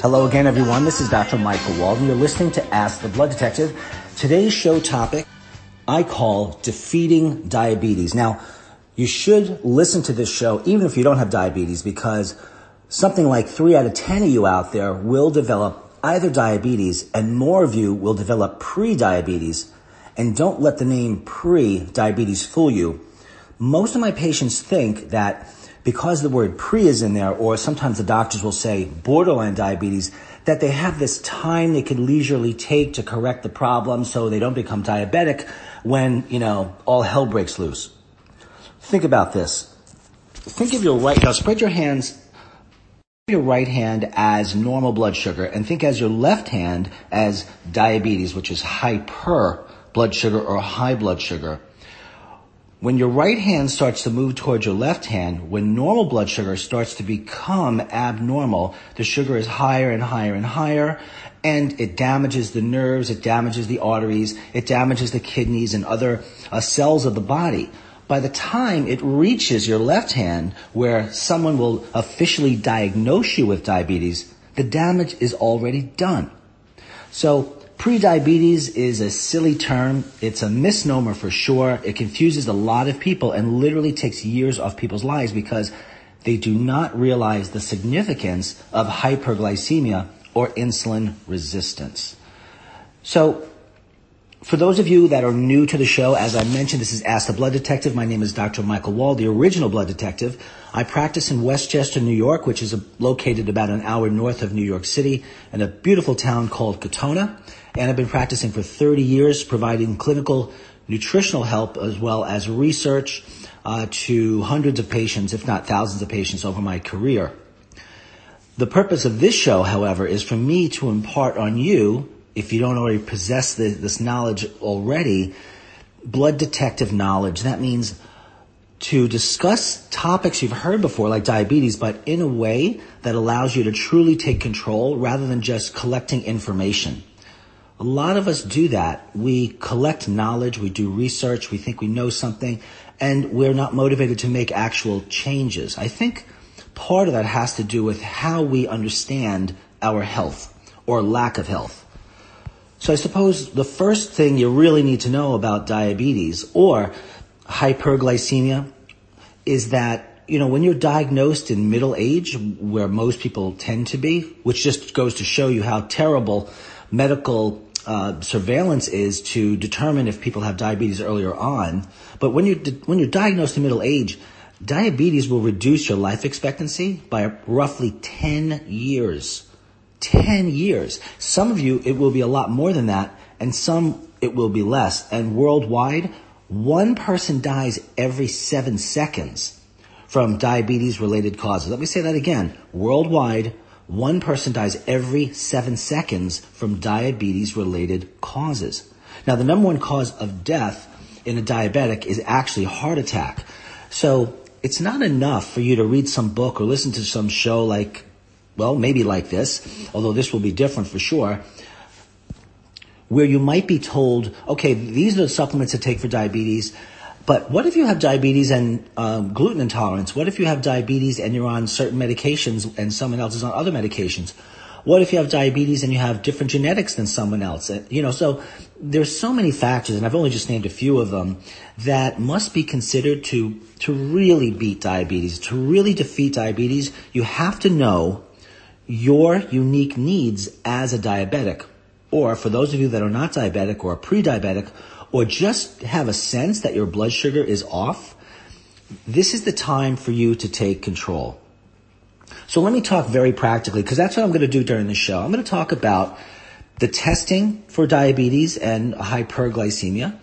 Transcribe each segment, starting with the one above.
Hello again, everyone. This is Dr. Michael Walden. You're listening to Ask the Blood Detective. Today's show topic I call defeating diabetes. Now, you should listen to this show even if you don't have diabetes because something like three out of 10 of you out there will develop either diabetes and more of you will develop pre-diabetes. And don't let the name pre-diabetes fool you. Most of my patients think that because the word pre is in there, or sometimes the doctors will say borderline diabetes, that they have this time they can leisurely take to correct the problem so they don't become diabetic when, you know, all hell breaks loose. Think about this. Think of your right, now spread your hands, your right hand as normal blood sugar and think as your left hand as diabetes, which is hyper blood sugar or high blood sugar. When your right hand starts to move towards your left hand, when normal blood sugar starts to become abnormal, the sugar is higher and higher and higher, and it damages the nerves, it damages the arteries, it damages the kidneys and other uh, cells of the body. By the time it reaches your left hand, where someone will officially diagnose you with diabetes, the damage is already done. So, Pre-diabetes is a silly term. It's a misnomer for sure. It confuses a lot of people and literally takes years off people's lives because they do not realize the significance of hyperglycemia or insulin resistance. So, for those of you that are new to the show, as I mentioned, this is Ask the Blood Detective. My name is Dr. Michael Wald, the original blood detective. I practice in Westchester, New York, which is located about an hour north of New York City in a beautiful town called Katonah. And I've been practicing for 30 years, providing clinical nutritional help as well as research uh, to hundreds of patients, if not thousands of patients over my career. The purpose of this show, however, is for me to impart on you if you don't already possess the, this knowledge already, blood detective knowledge. That means to discuss topics you've heard before, like diabetes, but in a way that allows you to truly take control rather than just collecting information. A lot of us do that. We collect knowledge, we do research, we think we know something, and we're not motivated to make actual changes. I think part of that has to do with how we understand our health or lack of health. So I suppose the first thing you really need to know about diabetes or hyperglycemia is that, you know, when you're diagnosed in middle age, where most people tend to be, which just goes to show you how terrible medical uh, surveillance is to determine if people have diabetes earlier on. But when you're, when you're diagnosed in middle age, diabetes will reduce your life expectancy by roughly 10 years. 10 years. Some of you, it will be a lot more than that, and some it will be less. And worldwide, one person dies every seven seconds from diabetes related causes. Let me say that again. Worldwide, one person dies every seven seconds from diabetes related causes. Now, the number one cause of death in a diabetic is actually heart attack. So it's not enough for you to read some book or listen to some show like well, maybe like this, although this will be different for sure, where you might be told, okay, these are the supplements to take for diabetes, but what if you have diabetes and um, gluten intolerance? What if you have diabetes and you're on certain medications and someone else is on other medications? What if you have diabetes and you have different genetics than someone else? Uh, you know, so there's so many factors, and I've only just named a few of them that must be considered to to really beat diabetes. To really defeat diabetes, you have to know your unique needs as a diabetic. Or for those of you that are not diabetic or pre-diabetic, or just have a sense that your blood sugar is off, this is the time for you to take control. So let me talk very practically, because that's what I'm going to do during the show. I'm going to talk about the testing for diabetes and hyperglycemia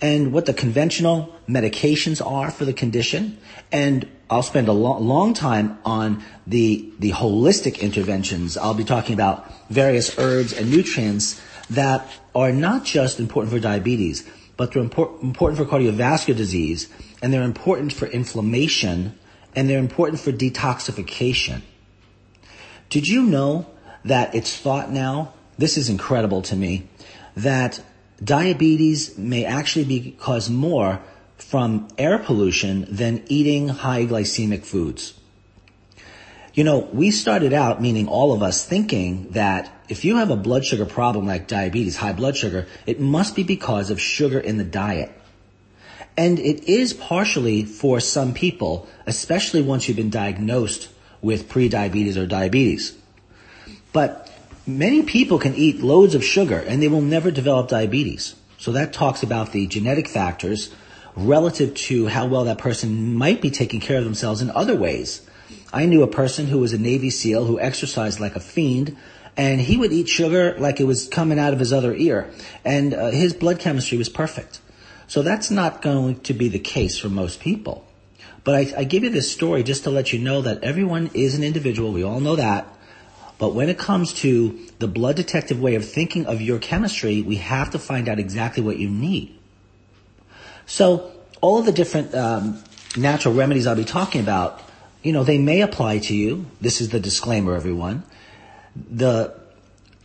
and what the conventional medications are for the condition. And I'll spend a lo- long time on the, the holistic interventions. I'll be talking about various herbs and nutrients that are not just important for diabetes, but they're import- important for cardiovascular disease, and they're important for inflammation, and they're important for detoxification. Did you know that it's thought now, this is incredible to me, that diabetes may actually be caused more from air pollution than eating high glycemic foods? You know, we started out, meaning all of us, thinking that if you have a blood sugar problem like diabetes, high blood sugar, it must be because of sugar in the diet. And it is partially for some people, especially once you've been diagnosed with prediabetes or diabetes. But many people can eat loads of sugar and they will never develop diabetes. So that talks about the genetic factors relative to how well that person might be taking care of themselves in other ways. I knew a person who was a Navy SEAL who exercised like a fiend, and he would eat sugar like it was coming out of his other ear, and uh, his blood chemistry was perfect. So that's not going to be the case for most people. But I, I give you this story just to let you know that everyone is an individual. We all know that. But when it comes to the blood detective way of thinking of your chemistry, we have to find out exactly what you need. So all of the different um, natural remedies I'll be talking about you know, they may apply to you. This is the disclaimer, everyone. The,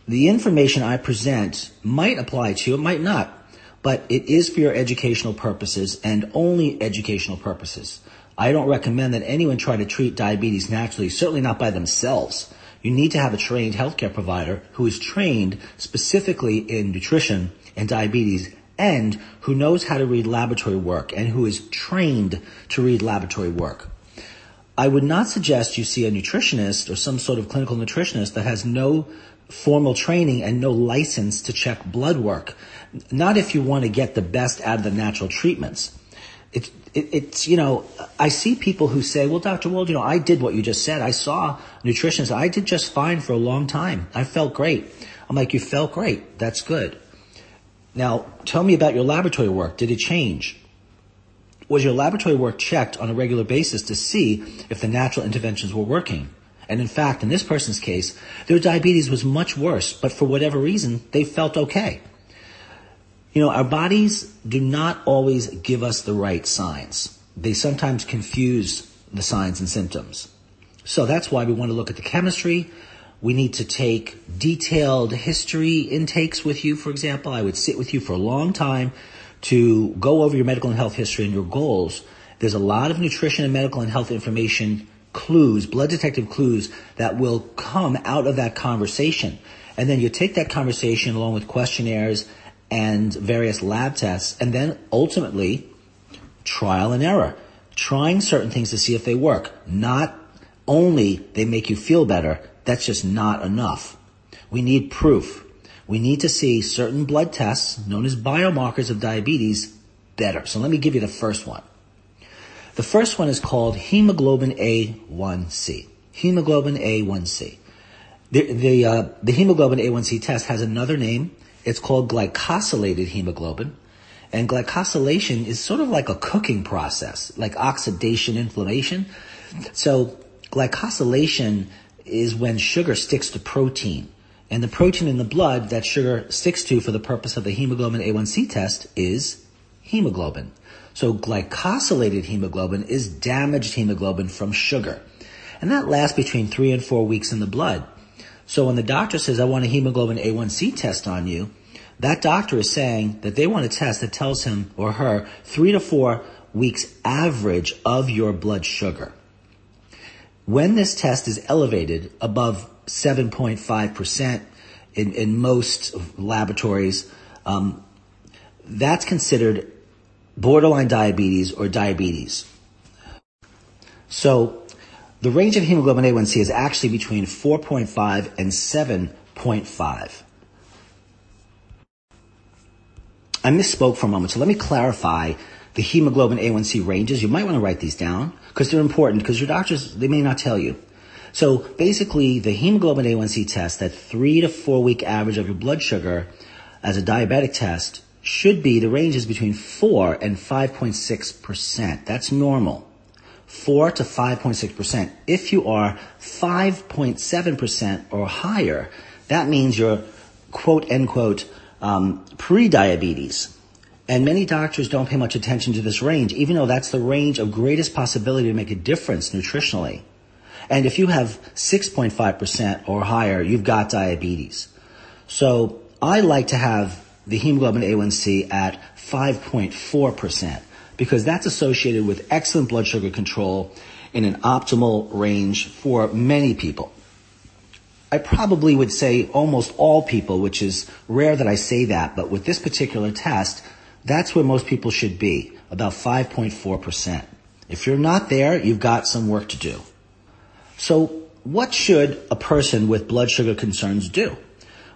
the information I present might apply to you, it might not, but it is for your educational purposes and only educational purposes. I don't recommend that anyone try to treat diabetes naturally, certainly not by themselves. You need to have a trained healthcare provider who is trained specifically in nutrition and diabetes and who knows how to read laboratory work and who is trained to read laboratory work. I would not suggest you see a nutritionist or some sort of clinical nutritionist that has no formal training and no license to check blood work. Not if you want to get the best out of the natural treatments. It, it, it's, you know, I see people who say, well, Dr. Wald, you know, I did what you just said. I saw nutritionists. I did just fine for a long time. I felt great. I'm like, you felt great. That's good. Now, tell me about your laboratory work. Did it change? Was your laboratory work checked on a regular basis to see if the natural interventions were working? And in fact, in this person's case, their diabetes was much worse, but for whatever reason, they felt okay. You know, our bodies do not always give us the right signs. They sometimes confuse the signs and symptoms. So that's why we want to look at the chemistry. We need to take detailed history intakes with you, for example. I would sit with you for a long time to go over your medical and health history and your goals, there's a lot of nutrition and medical and health information clues, blood detective clues that will come out of that conversation. And then you take that conversation along with questionnaires and various lab tests and then ultimately trial and error, trying certain things to see if they work. Not only they make you feel better, that's just not enough. We need proof we need to see certain blood tests known as biomarkers of diabetes better. So let me give you the first one. The first one is called hemoglobin A1C. Hemoglobin A1C. The, the, uh, the hemoglobin A1C test has another name. It's called glycosylated hemoglobin. And glycosylation is sort of like a cooking process, like oxidation, inflammation. So glycosylation is when sugar sticks to protein. And the protein in the blood that sugar sticks to for the purpose of the hemoglobin A1C test is hemoglobin. So glycosylated hemoglobin is damaged hemoglobin from sugar. And that lasts between three and four weeks in the blood. So when the doctor says, I want a hemoglobin A1C test on you, that doctor is saying that they want a test that tells him or her three to four weeks average of your blood sugar. When this test is elevated above 7.5% in, in most laboratories. Um, that's considered borderline diabetes or diabetes. So the range of hemoglobin A1C is actually between 4.5 and 7.5. I misspoke for a moment, so let me clarify the hemoglobin A1C ranges. You might want to write these down because they're important because your doctors, they may not tell you. So basically, the hemoglobin A1C test, that three to four week average of your blood sugar as a diabetic test, should be the range is between 4 and 5.6%. That's normal. 4 to 5.6%. If you are 5.7% or higher, that means you're quote unquote um, pre-diabetes. And many doctors don't pay much attention to this range, even though that's the range of greatest possibility to make a difference nutritionally. And if you have 6.5% or higher, you've got diabetes. So I like to have the hemoglobin A1C at 5.4% because that's associated with excellent blood sugar control in an optimal range for many people. I probably would say almost all people, which is rare that I say that, but with this particular test, that's where most people should be, about 5.4%. If you're not there, you've got some work to do. So what should a person with blood sugar concerns do?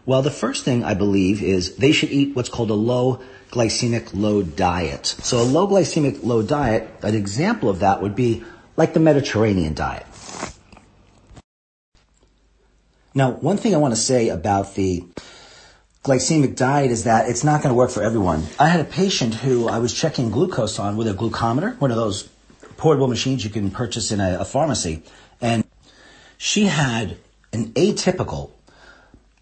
Well, the first thing I believe is they should eat what's called a low glycemic load diet. So a low glycemic load diet, an example of that would be like the Mediterranean diet. Now, one thing I want to say about the glycemic diet is that it's not going to work for everyone. I had a patient who I was checking glucose on with a glucometer, one of those portable machines you can purchase in a, a pharmacy, and she had an atypical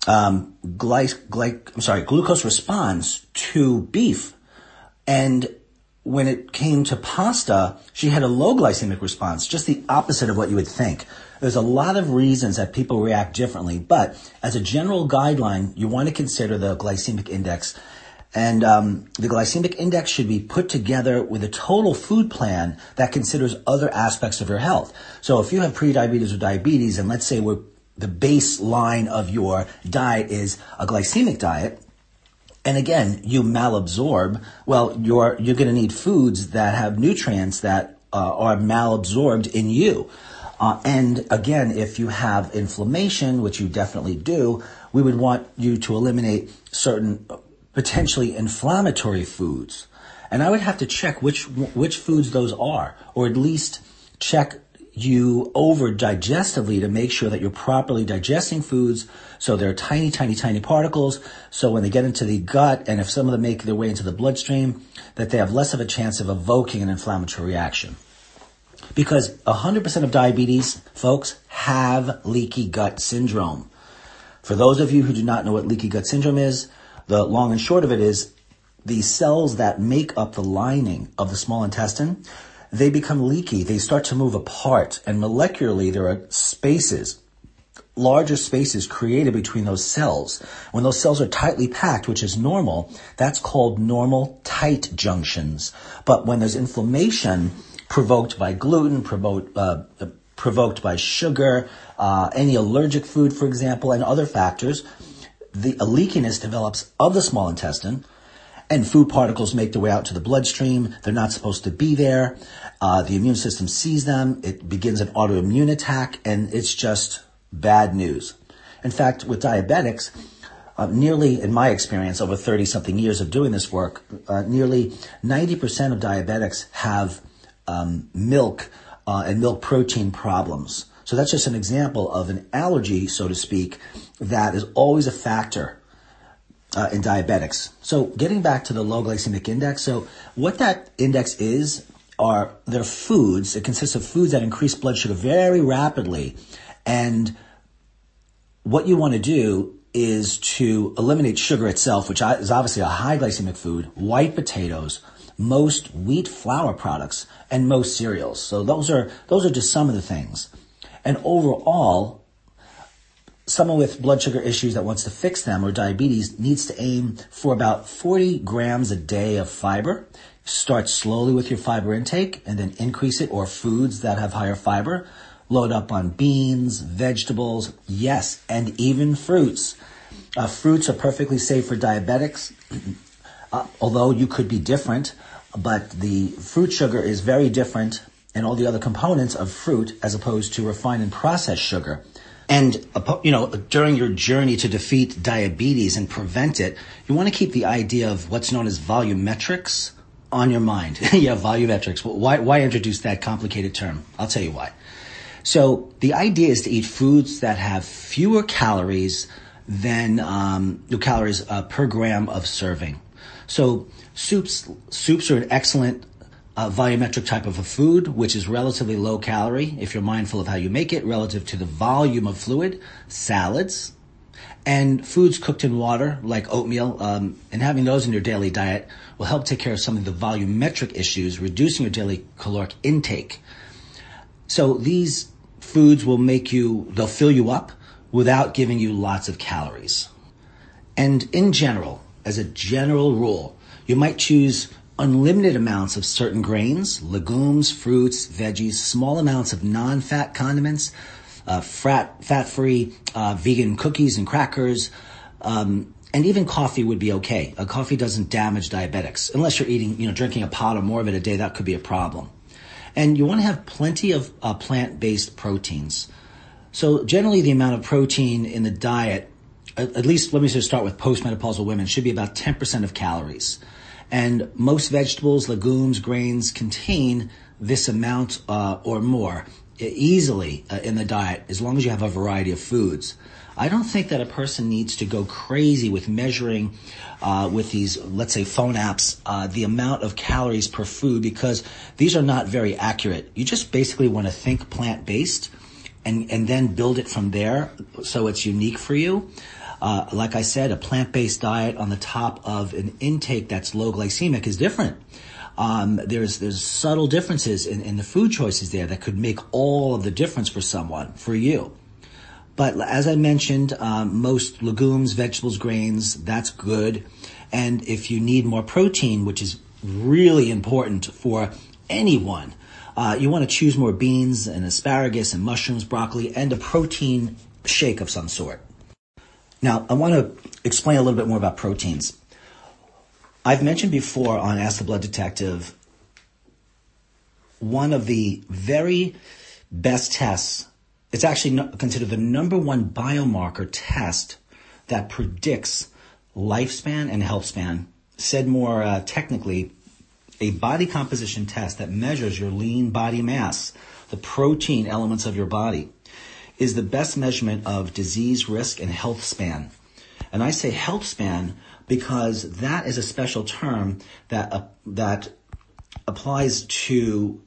um, gly- gly- I'm sorry, glucose response to beef, and when it came to pasta, she had a low glycemic response, just the opposite of what you would think. There's a lot of reasons that people react differently, but as a general guideline, you want to consider the glycemic index. And um, the glycemic index should be put together with a total food plan that considers other aspects of your health. So if you have prediabetes or diabetes, and let's say we're, the baseline of your diet is a glycemic diet, and again, you malabsorb, well, you're, you're going to need foods that have nutrients that uh, are malabsorbed in you. Uh, and again, if you have inflammation, which you definitely do, we would want you to eliminate certain potentially inflammatory foods. And I would have to check which, which foods those are, or at least check you over digestively to make sure that you're properly digesting foods. So they're tiny, tiny, tiny particles. So when they get into the gut and if some of them make their way into the bloodstream, that they have less of a chance of evoking an inflammatory reaction. Because 100% of diabetes folks have leaky gut syndrome. For those of you who do not know what leaky gut syndrome is, the long and short of it is the cells that make up the lining of the small intestine they become leaky. They start to move apart and molecularly there are spaces, larger spaces created between those cells. When those cells are tightly packed, which is normal, that's called normal tight junctions. But when there's inflammation provoked by gluten, provoked, uh, provoked by sugar, uh, any allergic food, for example, and other factors, the leakiness develops of the small intestine, and food particles make their way out to the bloodstream. They're not supposed to be there. Uh, the immune system sees them. It begins an autoimmune attack, and it's just bad news. In fact, with diabetics, uh, nearly, in my experience, over 30 something years of doing this work, uh, nearly 90% of diabetics have um, milk uh, and milk protein problems. So that's just an example of an allergy, so to speak, that is always a factor uh, in diabetics. So getting back to the low glycemic index, so what that index is are their foods. It consists of foods that increase blood sugar very rapidly, and what you want to do is to eliminate sugar itself, which is obviously a high glycemic food, white potatoes, most wheat flour products, and most cereals. So those are those are just some of the things. And overall, someone with blood sugar issues that wants to fix them or diabetes needs to aim for about 40 grams a day of fiber. Start slowly with your fiber intake and then increase it or foods that have higher fiber. Load up on beans, vegetables, yes, and even fruits. Uh, fruits are perfectly safe for diabetics, uh, although you could be different, but the fruit sugar is very different and all the other components of fruit as opposed to refined and processed sugar. And, you know, during your journey to defeat diabetes and prevent it, you want to keep the idea of what's known as volumetrics on your mind. yeah, volumetrics. Why, why introduce that complicated term? I'll tell you why. So the idea is to eat foods that have fewer calories than um, calories uh, per gram of serving. So soups soups are an excellent a volumetric type of a food, which is relatively low calorie if you're mindful of how you make it relative to the volume of fluid, salads, And foods cooked in water, like oatmeal, um, and having those in your daily diet will help take care of some of the volumetric issues, reducing your daily caloric intake. So these foods will make you, they'll fill you up without giving you lots of calories. And in general, as a general rule, you might choose unlimited amounts of certain grains, legumes, fruits, veggies, small amounts of non-fat condiments, uh, fat, fat-free uh, vegan cookies and crackers, um, and even coffee would be okay. A coffee doesn't damage diabetics unless you're eating, you know, drinking a pot or more of it a day. That could be a problem. And you want to have plenty of uh, plant-based proteins. So generally, the amount of protein in the diet, at, at least let me just start with postmenopausal women, should be about 10% of calories. And most vegetables, legumes, grains contain this amount uh, or more easily uh, in the diet as long as you have a variety of foods. I don't think that a person needs to go crazy with measuring uh, with these, let's say, phone apps, uh, the amount of calories per food because these are not very accurate. You just basically want to think plant based and and then build it from there so it's unique for you. Uh, like I said, a plant based diet on the top of an intake that's low glycemic is different. Um, there's there's subtle differences in, in the food choices there that could make all of the difference for someone, for you. But as I mentioned, um, most legumes, vegetables, grains, that's good. And if you need more protein, which is really important for anyone, uh, you want to choose more beans and asparagus and mushrooms, broccoli, and a protein shake of some sort. Now, I want to explain a little bit more about proteins. I've mentioned before on Ask the Blood Detective, one of the very best tests, it's actually considered the number one biomarker test that predicts lifespan and health span. Said more uh, technically, a body composition test that measures your lean body mass, the protein elements of your body, is the best measurement of disease risk and health span. And I say health span because that is a special term that uh, that applies to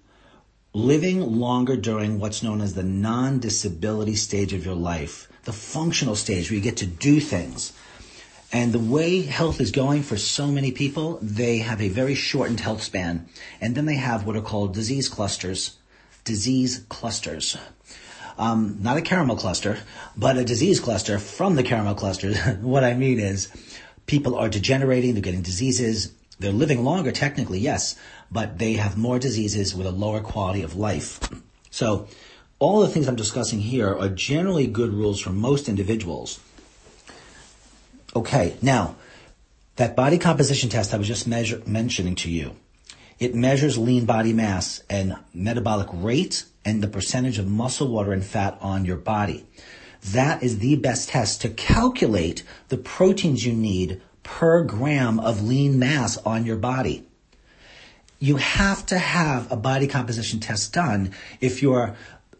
living longer during what's known as the non-disability stage of your life, the functional stage where you get to do things. And the way health is going for so many people, they have a very shortened health span. And then they have what are called disease clusters. Disease clusters. Um, not a caramel cluster, but a disease cluster from the caramel cluster. what I mean is people are degenerating, they're getting diseases, they're living longer technically, yes, but they have more diseases with a lower quality of life. So all the things I'm discussing here are generally good rules for most individuals. Okay, now that body composition test I was just measure, mentioning to you, it measures lean body mass and metabolic rate and the percentage of muscle, water, and fat on your body. That is the best test to calculate the proteins you need per gram of lean mass on your body. You have to have a body composition test done if you're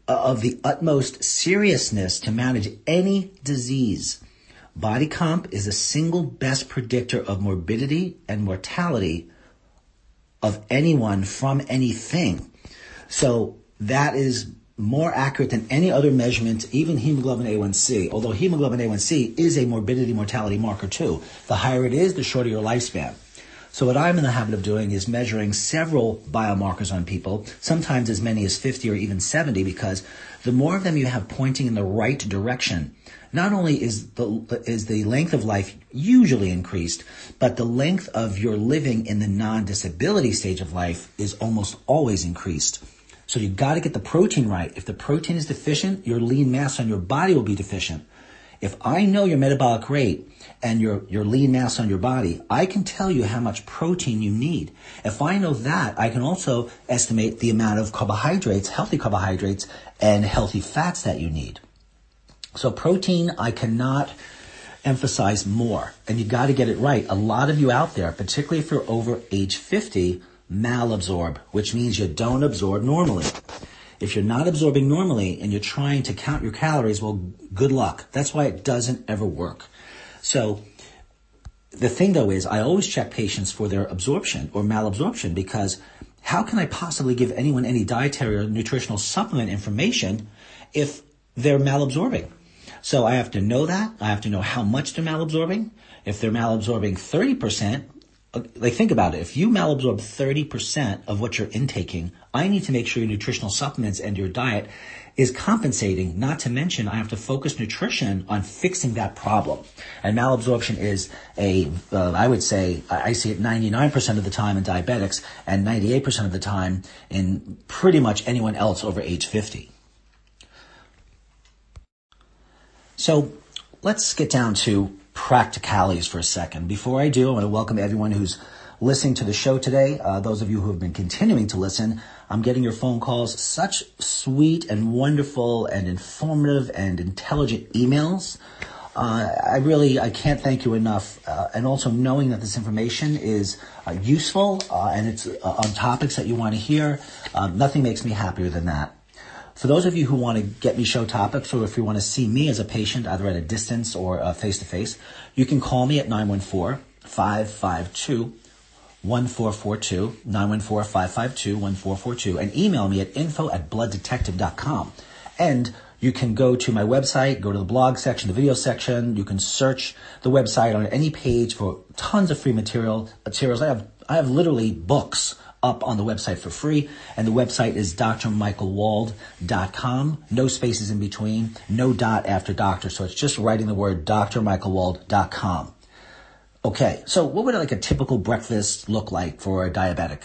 uh, of the utmost seriousness to manage any disease. Body comp is the single best predictor of morbidity and mortality of anyone from anything. So that is more accurate than any other measurement, even hemoglobin A1C, although hemoglobin A1C is a morbidity mortality marker too. The higher it is, the shorter your lifespan. So what I'm in the habit of doing is measuring several biomarkers on people, sometimes as many as 50 or even 70, because the more of them you have pointing in the right direction, not only is the, is the length of life usually increased, but the length of your living in the non-disability stage of life is almost always increased. So you got to get the protein right. If the protein is deficient, your lean mass on your body will be deficient. If I know your metabolic rate and your, your lean mass on your body, I can tell you how much protein you need. If I know that, I can also estimate the amount of carbohydrates, healthy carbohydrates, and healthy fats that you need. So protein, I cannot emphasize more. And you got to get it right. A lot of you out there, particularly if you're over age 50, malabsorb, which means you don't absorb normally. If you're not absorbing normally and you're trying to count your calories, well, good luck. That's why it doesn't ever work. So the thing though is I always check patients for their absorption or malabsorption because how can I possibly give anyone any dietary or nutritional supplement information if they're malabsorbing? So I have to know that. I have to know how much they're malabsorbing. If they're malabsorbing 30%, uh, like think about it. If you malabsorb 30% of what you're intaking, I need to make sure your nutritional supplements and your diet is compensating, not to mention I have to focus nutrition on fixing that problem. And malabsorption is a, uh, I would say, I see it 99% of the time in diabetics and 98% of the time in pretty much anyone else over age 50. So let's get down to practicalities for a second. Before I do, I want to welcome everyone who's listening to the show today. Uh, those of you who have been continuing to listen, I'm getting your phone calls, such sweet and wonderful and informative and intelligent emails. Uh, I really, I can't thank you enough. Uh, and also knowing that this information is uh, useful uh, and it's uh, on topics that you want to hear, nothing makes me happier than that. For those of you who want to get me show topics or if you want to see me as a patient, either at a distance or face to face, you can call me at 914 552 1442, 914-552-1442, and email me at info at blooddetective.com. And you can go to my website, go to the blog section, the video section. You can search the website on any page for tons of free material, materials. I have, I have literally books up on the website for free. And the website is drmichaelwald.com. No spaces in between, no dot after doctor. So it's just writing the word drmichaelwald.com. Okay, so what would like a typical breakfast look like for a diabetic?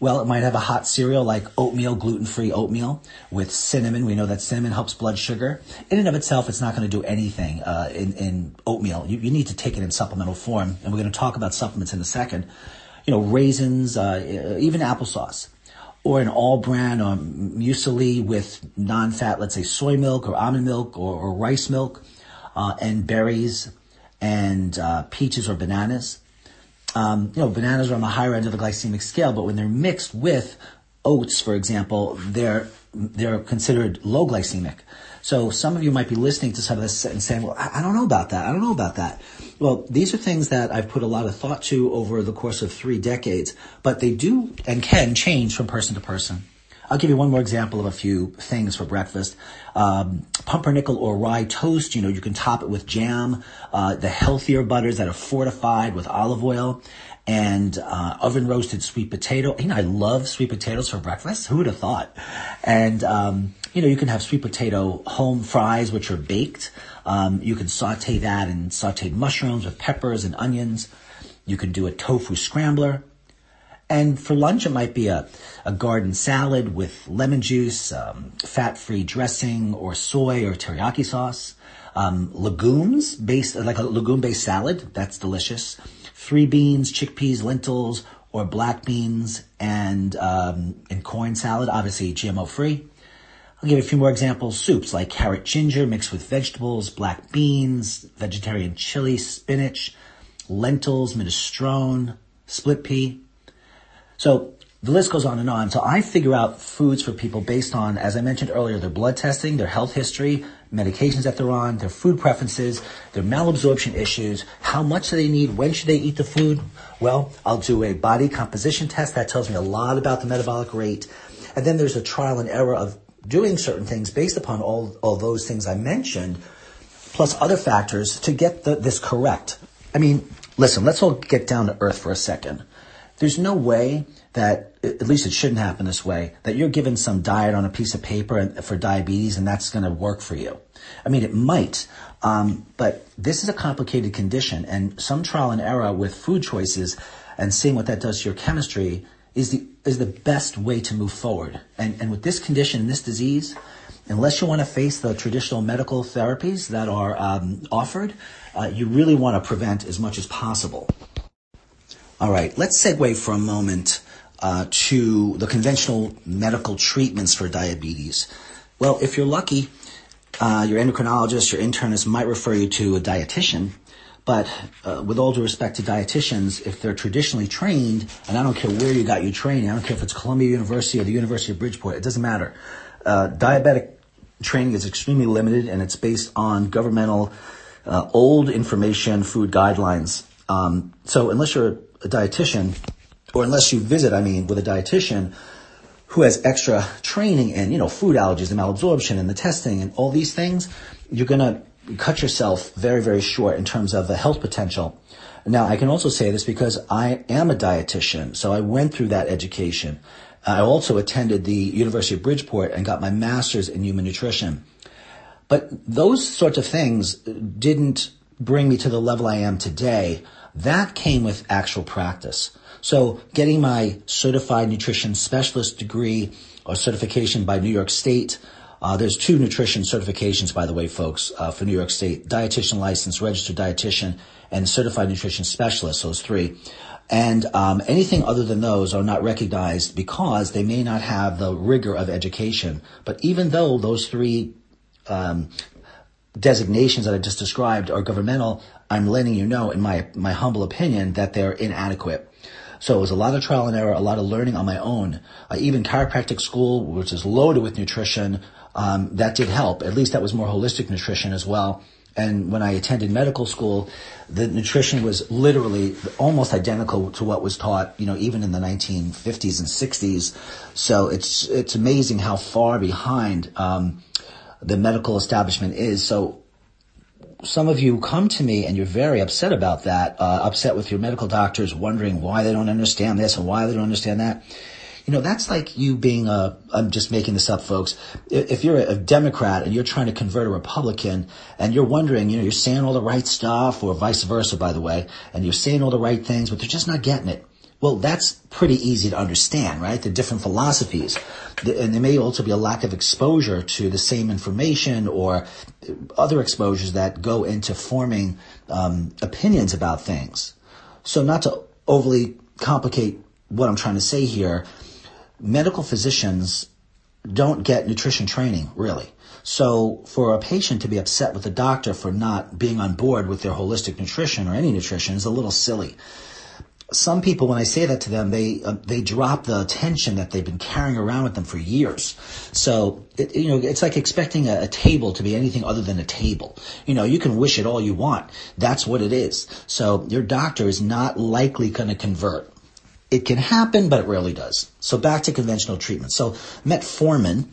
Well, it might have a hot cereal like oatmeal, gluten-free oatmeal with cinnamon. We know that cinnamon helps blood sugar. In and of itself, it's not going to do anything uh, in, in oatmeal. You, you, need to take it in supplemental form, and we're going to talk about supplements in a second. You know, raisins, uh, even applesauce, or an all-bran or muesli with non-fat, let's say soy milk or almond milk or, or rice milk, uh, and berries and uh, peaches or bananas. Um, you know, bananas are on the higher end of the glycemic scale, but when they're mixed with oats, for example, they're they're considered low glycemic. So some of you might be listening to some of this and saying, well, I don't know about that. I don't know about that. Well, these are things that I've put a lot of thought to over the course of three decades, but they do and can change from person to person. I'll give you one more example of a few things for breakfast. Um, pumpernickel or rye toast, you know, you can top it with jam, uh, the healthier butters that are fortified with olive oil, and uh, oven roasted sweet potato. You know, I love sweet potatoes for breakfast. Who would have thought? And um, you know, you can have sweet potato home fries, which are baked. Um, you can saute that and sauteed mushrooms with peppers and onions. You can do a tofu scrambler. And for lunch, it might be a, a garden salad with lemon juice, um, fat-free dressing, or soy or teriyaki sauce. Um, legumes based, like a legume-based salad, that's delicious. Three beans, chickpeas, lentils, or black beans, and um, and corn salad, obviously GMO-free. I'll give you a few more examples. Soups like carrot ginger mixed with vegetables, black beans, vegetarian chili, spinach, lentils, minestrone, split pea. So the list goes on and on. So I figure out foods for people based on, as I mentioned earlier, their blood testing, their health history, medications that they're on, their food preferences, their malabsorption issues, how much do they need, when should they eat the food? Well, I'll do a body composition test that tells me a lot about the metabolic rate. And then there's a trial and error of doing certain things based upon all, all those things I mentioned, plus other factors to get the, this correct. I mean, listen, let's all get down to earth for a second. There's no way that, at least it shouldn't happen this way, that you're given some diet on a piece of paper for diabetes and that's going to work for you. I mean, it might, um, but this is a complicated condition and some trial and error with food choices and seeing what that does to your chemistry is the, is the best way to move forward. And, and with this condition, this disease, unless you want to face the traditional medical therapies that are um, offered, uh, you really want to prevent as much as possible. All right, let's segue for a moment uh, to the conventional medical treatments for diabetes. Well, if you're lucky, uh, your endocrinologist, your internist might refer you to a dietitian. But uh, with all due respect to dietitians, if they're traditionally trained, and I don't care where you got your training, I don't care if it's Columbia University or the University of Bridgeport, it doesn't matter. Uh, diabetic training is extremely limited, and it's based on governmental uh, old information food guidelines. Um, so unless you're a dietitian, or unless you visit, I mean, with a dietitian who has extra training in, you know, food allergies and malabsorption and the testing and all these things, you're gonna cut yourself very, very short in terms of the health potential. Now, I can also say this because I am a dietitian, so I went through that education. I also attended the University of Bridgeport and got my master's in human nutrition. But those sorts of things didn't bring me to the level I am today. That came with actual practice. So getting my certified nutrition specialist degree or certification by New York State, uh, there's two nutrition certifications, by the way, folks, uh, for New York State: dietitian license, registered dietitian, and certified nutrition specialist. Those three, and um, anything other than those are not recognized because they may not have the rigor of education. But even though those three um, designations that I just described are governmental, I'm letting you know, in my my humble opinion, that they're inadequate. So it was a lot of trial and error, a lot of learning on my own. Uh, even chiropractic school, which is loaded with nutrition, um, that did help. At least that was more holistic nutrition as well. And when I attended medical school, the nutrition was literally almost identical to what was taught, you know, even in the 1950s and 60s. So it's it's amazing how far behind um, the medical establishment is. So some of you come to me and you're very upset about that, uh, upset with your medical doctors, wondering why they don't understand this and why they don't understand that. You know, that's like you being a, I'm just making this up, folks. If you're a Democrat and you're trying to convert a Republican and you're wondering, you know, you're saying all the right stuff or vice versa, by the way, and you're saying all the right things, but they're just not getting it. Well, that's pretty easy to understand, right? The different philosophies. And there may also be a lack of exposure to the same information or other exposures that go into forming um, opinions about things. So not to overly complicate what I'm trying to say here, medical physicians don't get nutrition training, really. So for a patient to be upset with the doctor for not being on board with their holistic nutrition or any nutrition is a little silly. Some people, when I say that to them, they uh, they drop the tension that they've been carrying around with them for years. So it, you know, it's like expecting a, a table to be anything other than a table. You know, you can wish it all you want. That's what it is. So your doctor is not likely going to convert. It can happen, but it rarely does. So back to conventional treatment. So metformin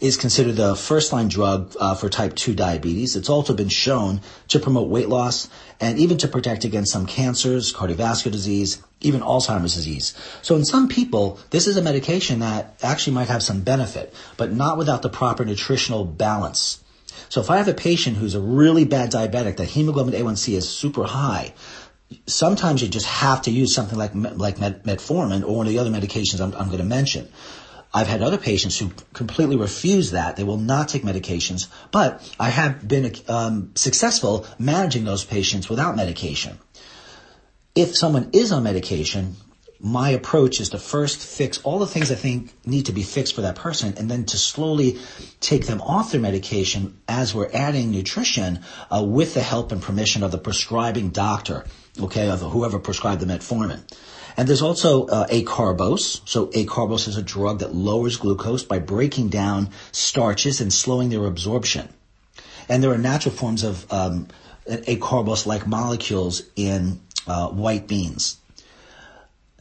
is considered the first line drug uh, for type 2 diabetes. It's also been shown to promote weight loss and even to protect against some cancers, cardiovascular disease, even Alzheimer's disease. So in some people, this is a medication that actually might have some benefit, but not without the proper nutritional balance. So if I have a patient who's a really bad diabetic, the hemoglobin A1C is super high, sometimes you just have to use something like like metformin or one of the other medications I'm, I'm going to mention. I've had other patients who completely refuse that. They will not take medications, but I have been um, successful managing those patients without medication. If someone is on medication, my approach is to first fix all the things I think need to be fixed for that person and then to slowly take them off their medication as we're adding nutrition uh, with the help and permission of the prescribing doctor, okay, of whoever prescribed the metformin. And there's also uh, acarbose. So acarbose is a drug that lowers glucose by breaking down starches and slowing their absorption. And there are natural forms of um, acarbose-like molecules in uh, white beans.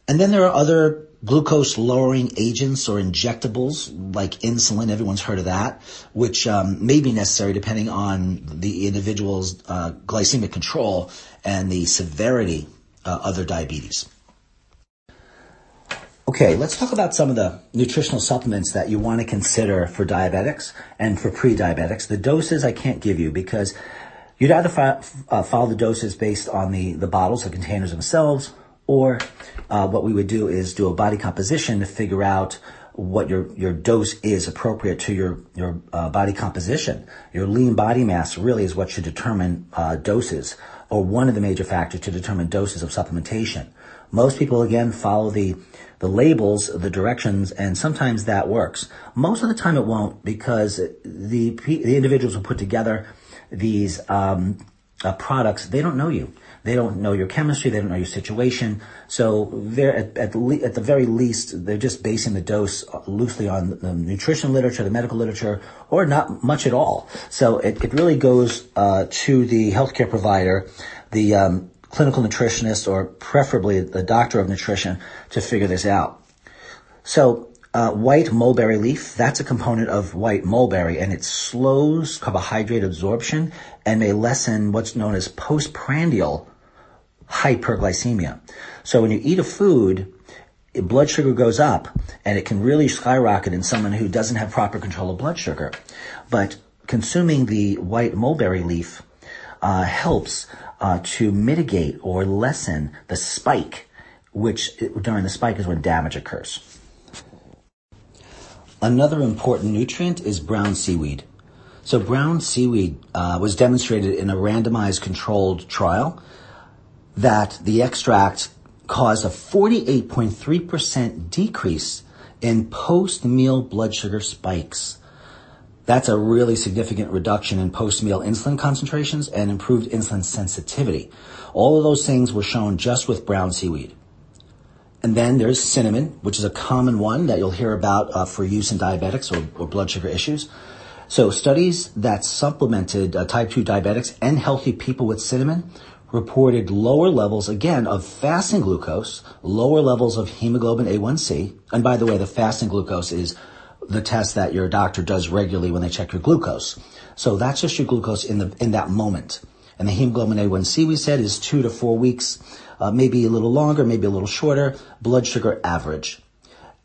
And then there are other glucose lowering agents or injectables like insulin. Everyone's heard of that, which um, may be necessary depending on the individual's uh, glycemic control and the severity uh, of their diabetes. Okay, let's talk about some of the nutritional supplements that you want to consider for diabetics and for pre-diabetics. The doses I can't give you because you'd either fi- uh, follow the doses based on the, the bottles, the containers themselves, or uh, what we would do is do a body composition to figure out what your, your dose is appropriate to your, your uh, body composition. Your lean body mass really is what should determine uh, doses or one of the major factors to determine doses of supplementation. Most people, again, follow the, the labels, the directions, and sometimes that works. Most of the time it won't because the, the individuals who put together these um, uh, products, they don't know you. They don't know your chemistry. They don't know your situation. So they're at, at, le- at the very least, they're just basing the dose loosely on the nutrition literature, the medical literature, or not much at all. So it, it really goes uh, to the healthcare provider, the um, clinical nutritionist, or preferably the doctor of nutrition to figure this out. So uh, white mulberry leaf, that's a component of white mulberry and it slows carbohydrate absorption and may lessen what's known as postprandial hyperglycemia. So when you eat a food, blood sugar goes up and it can really skyrocket in someone who doesn't have proper control of blood sugar. But consuming the white mulberry leaf uh, helps uh, to mitigate or lessen the spike, which during the spike is when damage occurs. Another important nutrient is brown seaweed. So brown seaweed uh, was demonstrated in a randomized controlled trial that the extract caused a 48.3% decrease in post-meal blood sugar spikes. That's a really significant reduction in post-meal insulin concentrations and improved insulin sensitivity. All of those things were shown just with brown seaweed. And then there's cinnamon, which is a common one that you'll hear about uh, for use in diabetics or, or, blood sugar issues. So studies that supplemented uh, type 2 diabetics and healthy people with cinnamon reported lower levels, again, of fasting glucose, lower levels of hemoglobin A1C. And by the way, the fasting glucose is the test that your doctor does regularly when they check your glucose. So that's just your glucose in the, in that moment. And the hemoglobin A1C we said is two to four weeks uh, maybe a little longer, maybe a little shorter, blood sugar average.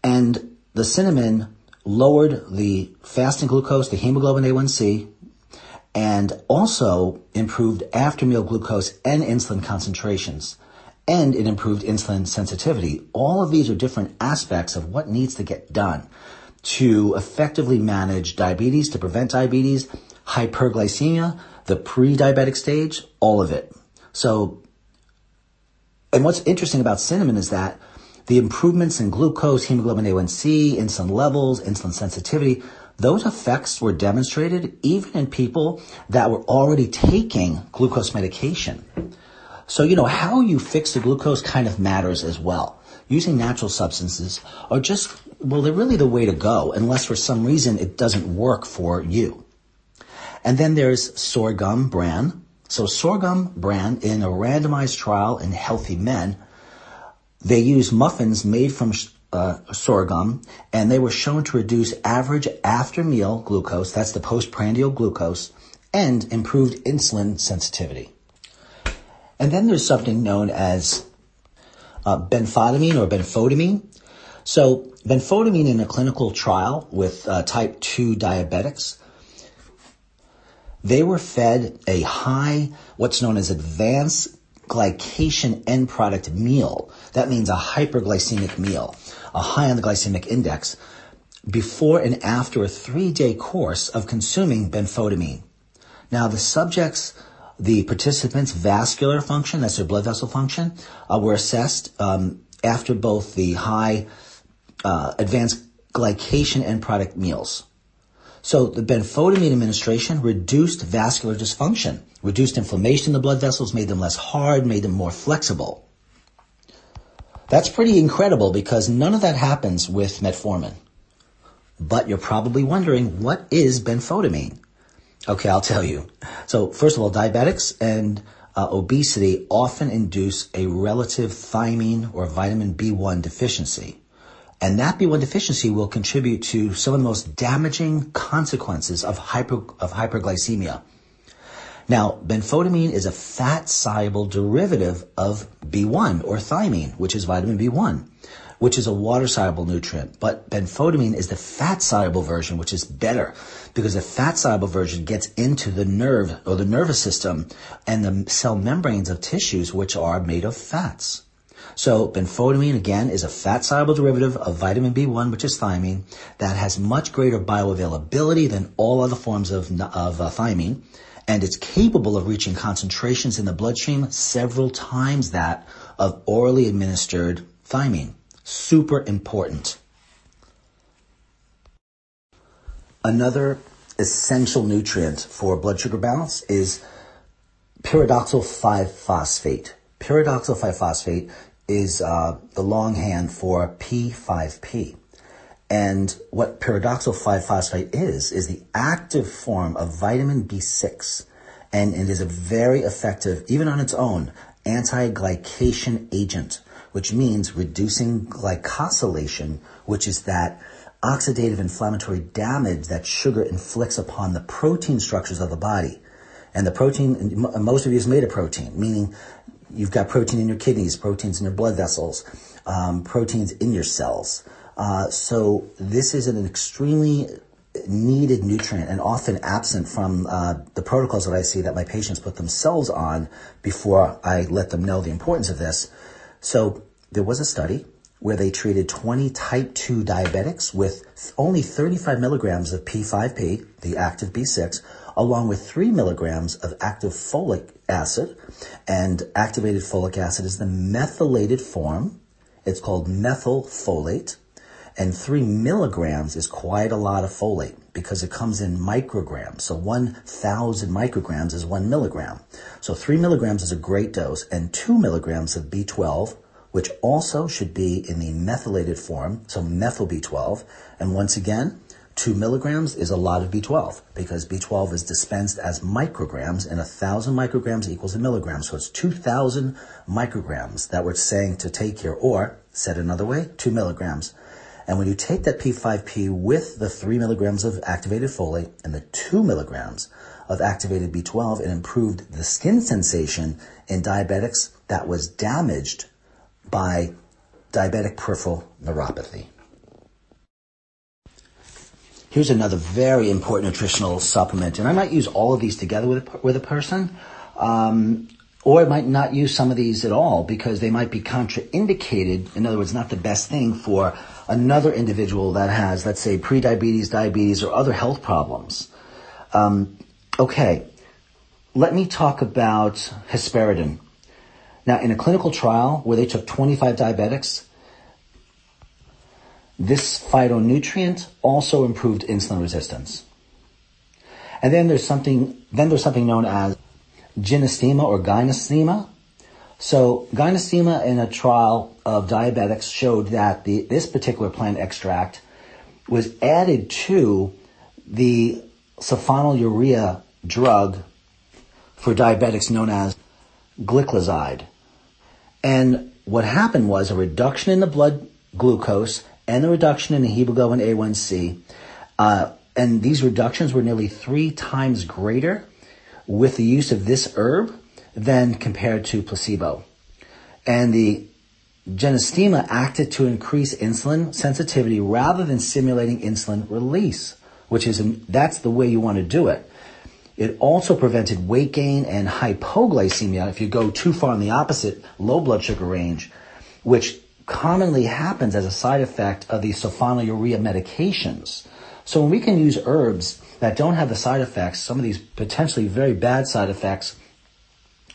And the cinnamon lowered the fasting glucose, the hemoglobin A1C, and also improved after meal glucose and insulin concentrations. And it improved insulin sensitivity. All of these are different aspects of what needs to get done to effectively manage diabetes, to prevent diabetes, hyperglycemia, the pre-diabetic stage, all of it. So and what's interesting about cinnamon is that the improvements in glucose, hemoglobin A1C, insulin levels, insulin sensitivity, those effects were demonstrated even in people that were already taking glucose medication. So, you know, how you fix the glucose kind of matters as well. Using natural substances or just, well, they're really the way to go unless for some reason it doesn't work for you. And then there's sorghum bran, so sorghum bran in a randomized trial in healthy men, they used muffins made from uh, sorghum and they were shown to reduce average after meal glucose, that's the postprandial glucose, and improved insulin sensitivity. And then there's something known as uh, benfotiamine or benfotiamine. So benfotiamine in a clinical trial with uh, type 2 diabetics they were fed a high, what's known as advanced glycation end product meal. That means a hyperglycemic meal, a high on the glycemic index, before and after a three day course of consuming benfotiamine. Now the subjects, the participants' vascular function, that's their blood vessel function, uh, were assessed um, after both the high uh, advanced glycation end product meals. So the benfotiamine administration reduced vascular dysfunction, reduced inflammation in the blood vessels, made them less hard, made them more flexible. That's pretty incredible because none of that happens with metformin. But you're probably wondering, what is benfotiamine? Okay, I'll tell you. So first of all, diabetics and uh, obesity often induce a relative thiamine or vitamin B1 deficiency. And that B1 deficiency will contribute to some of the most damaging consequences of, hyper, of hyperglycemia. Now, benfotiamine is a fat soluble derivative of B1 or thiamine, which is vitamin B1, which is a water soluble nutrient. But benfotiamine is the fat soluble version, which is better because the fat soluble version gets into the nerve or the nervous system and the cell membranes of tissues, which are made of fats. So benfotiamine again is a fat soluble derivative of vitamin B1, which is thiamine, that has much greater bioavailability than all other forms of, of uh, thiamine, and it's capable of reaching concentrations in the bloodstream several times that of orally administered thiamine. Super important. Another essential nutrient for blood sugar balance is pyridoxal 5-phosphate. Pyridoxal 5-phosphate is uh, the longhand for P5P. And what pyridoxal 5-phosphate is, is the active form of vitamin B6. And it is a very effective, even on its own, anti-glycation agent which means reducing glycosylation, which is that oxidative inflammatory damage that sugar inflicts upon the protein structures of the body. And the protein, most of you is made of protein, meaning you've got protein in your kidneys, proteins in your blood vessels, um, proteins in your cells. Uh, so this is an extremely needed nutrient and often absent from uh, the protocols that I see that my patients put themselves on before I let them know the importance of this. So there was a study where they treated 20 type 2 diabetics with only 35 milligrams of P5P, the active B6, along with 3 milligrams of active folic acid. And activated folic acid is the methylated form. It's called methylfolate. And 3 milligrams is quite a lot of folate because it comes in micrograms. So 1,000 micrograms is 1 milligram. So 3 milligrams is a great dose, and 2 milligrams of B12 which also should be in the methylated form, so methyl B12. And once again, two milligrams is a lot of B12 because B12 is dispensed as micrograms and a thousand micrograms equals a milligram. So it's 2000 micrograms that we're saying to take here, or said another way, two milligrams. And when you take that P5P with the three milligrams of activated folate and the two milligrams of activated B12, it improved the skin sensation in diabetics that was damaged by diabetic peripheral neuropathy. Here's another very important nutritional supplement, and I might use all of these together with, with a person, um, or I might not use some of these at all because they might be contraindicated. In other words, not the best thing for another individual that has, let's say, prediabetes, diabetes, or other health problems. Um, okay, let me talk about hesperidin. Now, in a clinical trial where they took 25 diabetics, this phytonutrient also improved insulin resistance. And then there's something, then there's something known as gynostemia or gynostemia. So gynostemia in a trial of diabetics showed that the, this particular plant extract was added to the sulfonylurea drug for diabetics known as gliclazide. And what happened was a reduction in the blood glucose and the reduction in the hemoglobin A1C. Uh, and these reductions were nearly three times greater with the use of this herb than compared to placebo. And the gynostemia acted to increase insulin sensitivity rather than stimulating insulin release, which is, that's the way you want to do it. It also prevented weight gain and hypoglycemia if you go too far in the opposite low blood sugar range, which commonly happens as a side effect of the sulfonylurea medications. So when we can use herbs that don't have the side effects, some of these potentially very bad side effects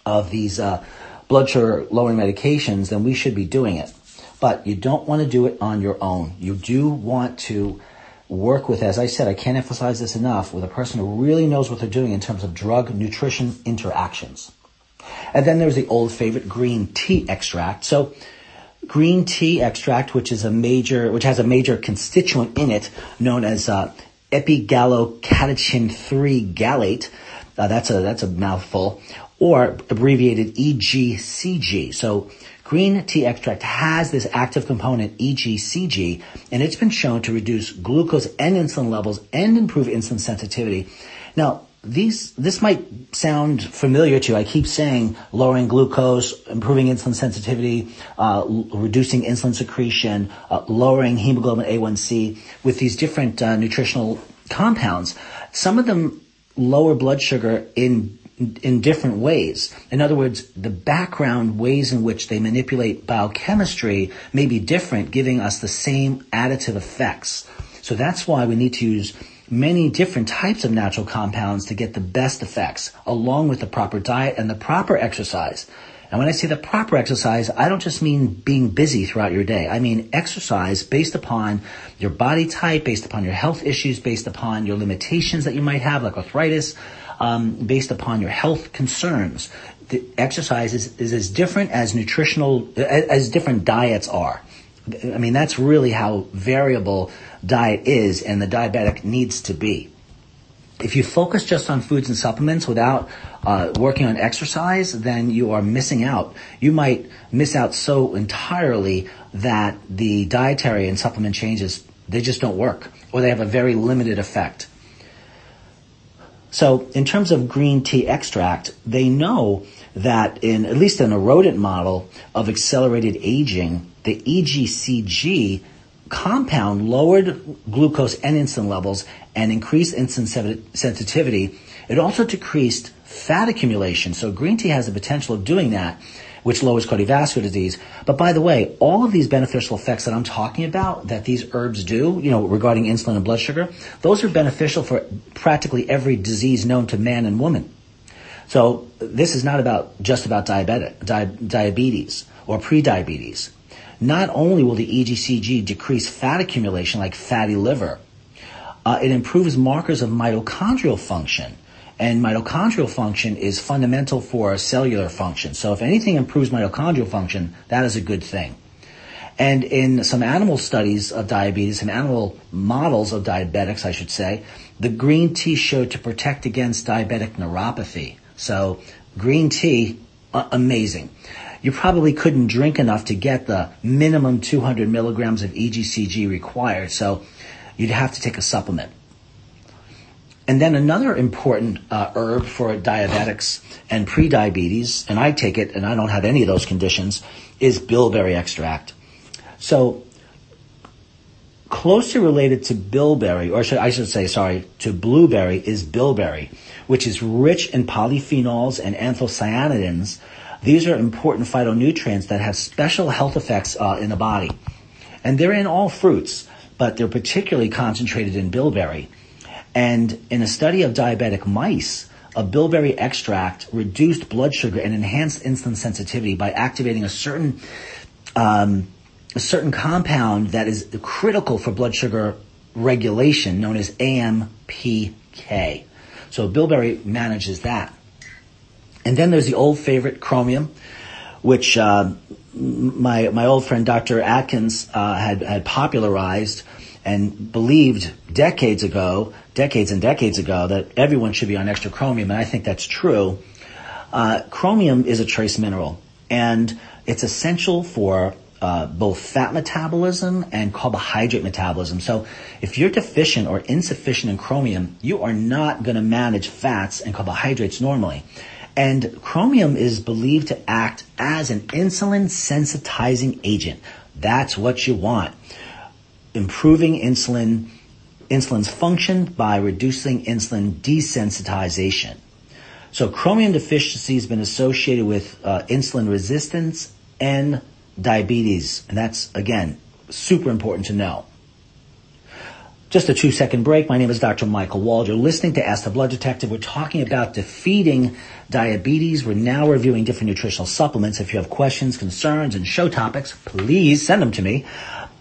of these uh, blood sugar lowering medications, then we should be doing it. But you don't want to do it on your own. You do want to work with, as I said, I can't emphasize this enough, with a person who really knows what they're doing in terms of drug nutrition interactions. And then there's the old favorite green tea extract. So green tea extract, which is a major, which has a major constituent in it known as uh, epigallocatechin 3 gallate. Uh, that's a that's a mouthful, or abbreviated EGCG. So Green tea extract has this active component EGCG, and it's been shown to reduce glucose and insulin levels and improve insulin sensitivity. Now, these, this might sound familiar to you. I keep saying lowering glucose, improving insulin sensitivity, uh, reducing insulin secretion, uh, lowering hemoglobin A1C with these different uh, nutritional compounds. Some of them lower blood sugar in in different ways. In other words, the background ways in which they manipulate biochemistry may be different, giving us the same additive effects. So that's why we need to use many different types of natural compounds to get the best effects, along with the proper diet and the proper exercise. And when I say the proper exercise, I don't just mean being busy throughout your day. I mean exercise based upon your body type, based upon your health issues, based upon your limitations that you might have, like arthritis, um, based upon your health concerns. The exercise is, is as different as nutritional, as different diets are. I mean, that's really how variable diet is and the diabetic needs to be. if you focus just on foods and supplements without uh, working on exercise, then you are missing out. You might miss out so entirely that the dietary and supplement changes they just don't work, or they have a very limited effect. So, in terms of green tea extract, they know that in at least in a rodent model of accelerated aging, the EGCG compound lowered glucose and insulin levels and increased insulin sensitivity. It also decreased fat accumulation. So green tea has the potential of doing that, which lowers cardiovascular disease. But by the way, all of these beneficial effects that I'm talking about that these herbs do, you know, regarding insulin and blood sugar, those are beneficial for practically every disease known to man and woman. So this is not about just about diabetic, di- diabetes or pre-diabetes. Not only will the EGCG decrease fat accumulation like fatty liver, uh, it improves markers of mitochondrial function. And mitochondrial function is fundamental for cellular function. So if anything improves mitochondrial function, that is a good thing. And in some animal studies of diabetes, some animal models of diabetics, I should say, the green tea showed to protect against diabetic neuropathy. So green tea, uh, amazing you probably couldn't drink enough to get the minimum 200 milligrams of EGCG required. So you'd have to take a supplement. And then another important uh, herb for diabetics and pre-diabetes, and I take it and I don't have any of those conditions, is bilberry extract. So closely related to bilberry, or should, I should say, sorry, to blueberry is bilberry, which is rich in polyphenols and anthocyanidins, these are important phytonutrients that have special health effects uh, in the body. And they're in all fruits, but they're particularly concentrated in bilberry. And in a study of diabetic mice, a bilberry extract reduced blood sugar and enhanced insulin sensitivity by activating a certain um, a certain compound that is critical for blood sugar regulation, known as AMPK. So bilberry manages that. And then there's the old favorite, chromium, which uh, my my old friend Dr. Atkins uh, had had popularized and believed decades ago, decades and decades ago, that everyone should be on extra chromium, and I think that's true. Uh, chromium is a trace mineral, and it's essential for uh, both fat metabolism and carbohydrate metabolism. So if you're deficient or insufficient in chromium, you are not going to manage fats and carbohydrates normally. And chromium is believed to act as an insulin sensitizing agent. That's what you want. Improving insulin, insulin's function by reducing insulin desensitization. So chromium deficiency has been associated with uh, insulin resistance and diabetes. And that's, again, super important to know. Just a two second break. My name is Dr. Michael Wald. You're listening to Ask the Blood Detective. We're talking about defeating diabetes. We're now reviewing different nutritional supplements. If you have questions, concerns, and show topics, please send them to me.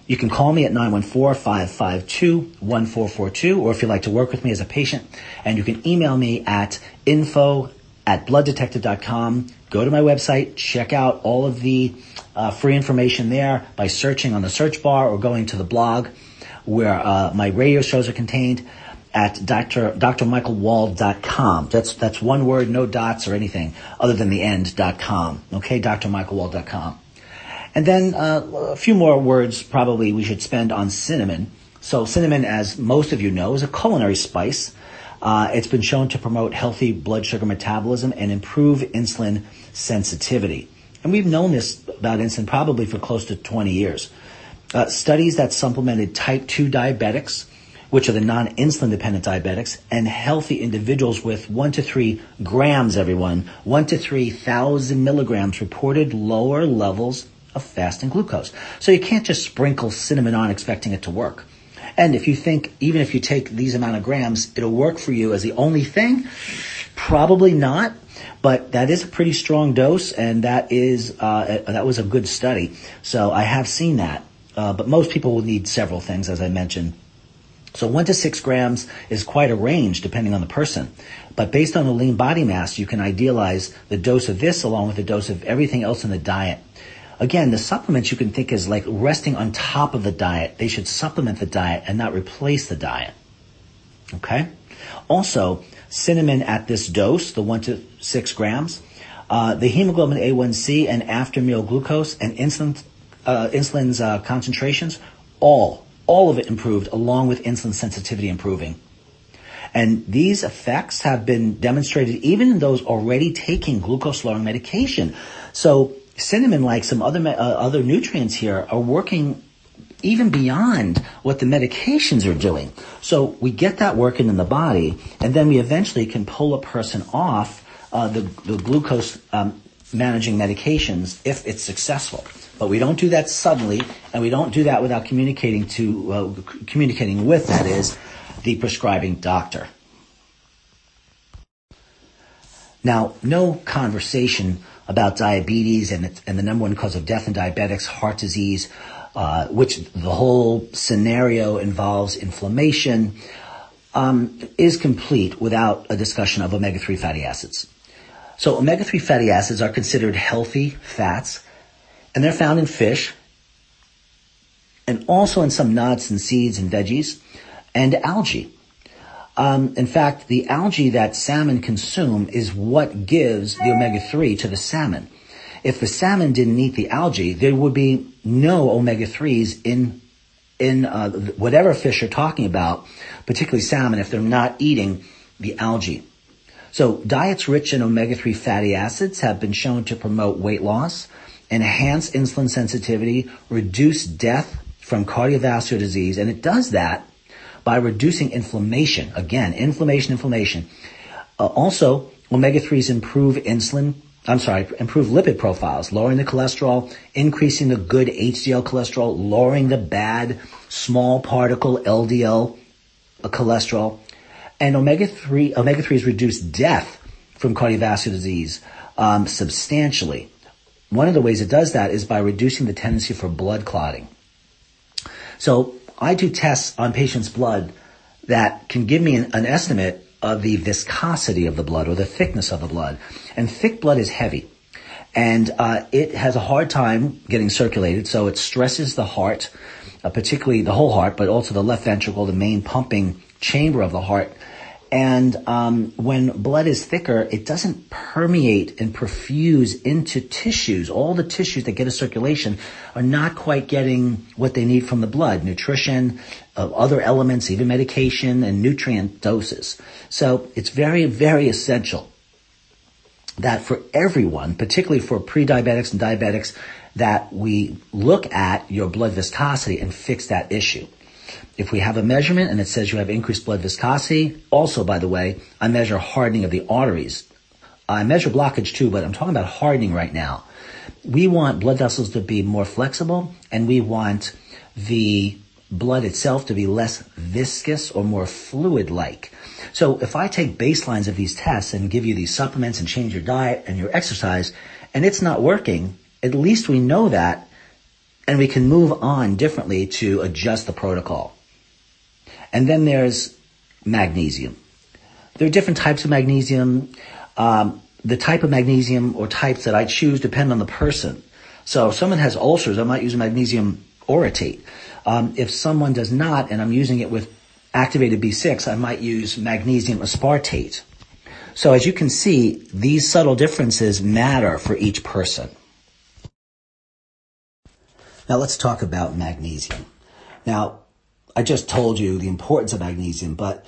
You can call me at 914-552-1442, or if you'd like to work with me as a patient, and you can email me at info at blooddetective.com. Go to my website, check out all of the uh, free information there by searching on the search bar or going to the blog where uh, my radio shows are contained at Dr. drmichaelwald.com. That's, that's one word, no dots or anything other than the end.com. Okay, drmichaelwald.com. And then uh, a few more words probably we should spend on cinnamon. So cinnamon, as most of you know, is a culinary spice. Uh, it's been shown to promote healthy blood sugar metabolism and improve insulin sensitivity. And we've known this about insulin probably for close to 20 years. Uh, studies that supplemented type 2 diabetics, which are the non-insulin dependent diabetics, and healthy individuals with 1 to 3 grams, everyone, 1 to 3,000 milligrams reported lower levels of fasting glucose. So you can't just sprinkle cinnamon on expecting it to work. And if you think, even if you take these amount of grams, it'll work for you as the only thing, probably not. But that is a pretty strong dose, and that is uh, that was a good study. So I have seen that. Uh, but most people will need several things, as I mentioned. So one to six grams is quite a range depending on the person. But based on the lean body mass, you can idealize the dose of this along with the dose of everything else in the diet. Again, the supplements you can think is like resting on top of the diet. They should supplement the diet and not replace the diet. Okay? Also, cinnamon at this dose, the one to six grams, uh, the hemoglobin A1C and after meal glucose and insulin, uh, insulin's uh, concentrations, all, all of it improved along with insulin sensitivity improving. And these effects have been demonstrated even in those already taking glucose lowering medication. So cinnamon, like some other, uh, other nutrients here, are working even beyond what the medications are doing. So we get that working in the body, and then we eventually can pull a person off uh, the, the, glucose um, managing medications if it's successful. But we don't do that suddenly, and we don't do that without communicating to uh, communicating with that is the prescribing doctor. Now, no conversation about diabetes and, and the number one cause of death in diabetics, heart disease, uh, which the whole scenario involves inflammation, um, is complete without a discussion of omega-3 fatty acids. So omega-3 fatty acids are considered healthy fats, and they're found in fish, and also in some nuts and seeds and veggies, and algae. Um, in fact, the algae that salmon consume is what gives the omega-3 to the salmon. If the salmon didn't eat the algae, there would be no omega-3s in in uh, whatever fish you're talking about, particularly salmon, if they're not eating the algae. So diets rich in omega-3 fatty acids have been shown to promote weight loss, enhance insulin sensitivity, reduce death from cardiovascular disease, and it does that by reducing inflammation. Again, inflammation, inflammation. Uh, also, omega-3s improve insulin I'm sorry, improve lipid profiles, lowering the cholesterol, increasing the good HDL cholesterol, lowering the bad small particle LDL cholesterol. And omega-3, omega-3s reduce death from cardiovascular disease um, substantially. One of the ways it does that is by reducing the tendency for blood clotting. So I do tests on patients' blood that can give me an, an estimate of the viscosity of the blood or the thickness of the blood. And thick blood is heavy. And uh, it has a hard time getting circulated, so it stresses the heart, uh, particularly the whole heart, but also the left ventricle, the main pumping chamber of the heart. And um, when blood is thicker, it doesn't permeate and perfuse into tissues. All the tissues that get a circulation are not quite getting what they need from the blood, nutrition, uh, other elements, even medication and nutrient doses. So it's very, very essential that for everyone, particularly for pre-diabetics and diabetics, that we look at your blood viscosity and fix that issue. If we have a measurement and it says you have increased blood viscosity, also by the way, I measure hardening of the arteries. I measure blockage too, but I'm talking about hardening right now. We want blood vessels to be more flexible and we want the blood itself to be less viscous or more fluid-like. So if I take baselines of these tests and give you these supplements and change your diet and your exercise and it's not working, at least we know that and we can move on differently to adjust the protocol. And then there's magnesium. There are different types of magnesium. Um, the type of magnesium or types that I choose depend on the person. So if someone has ulcers, I might use magnesium orotate. Um, if someone does not, and I'm using it with activated B6, I might use magnesium aspartate. So as you can see, these subtle differences matter for each person. Now let's talk about magnesium. Now, I just told you the importance of magnesium, but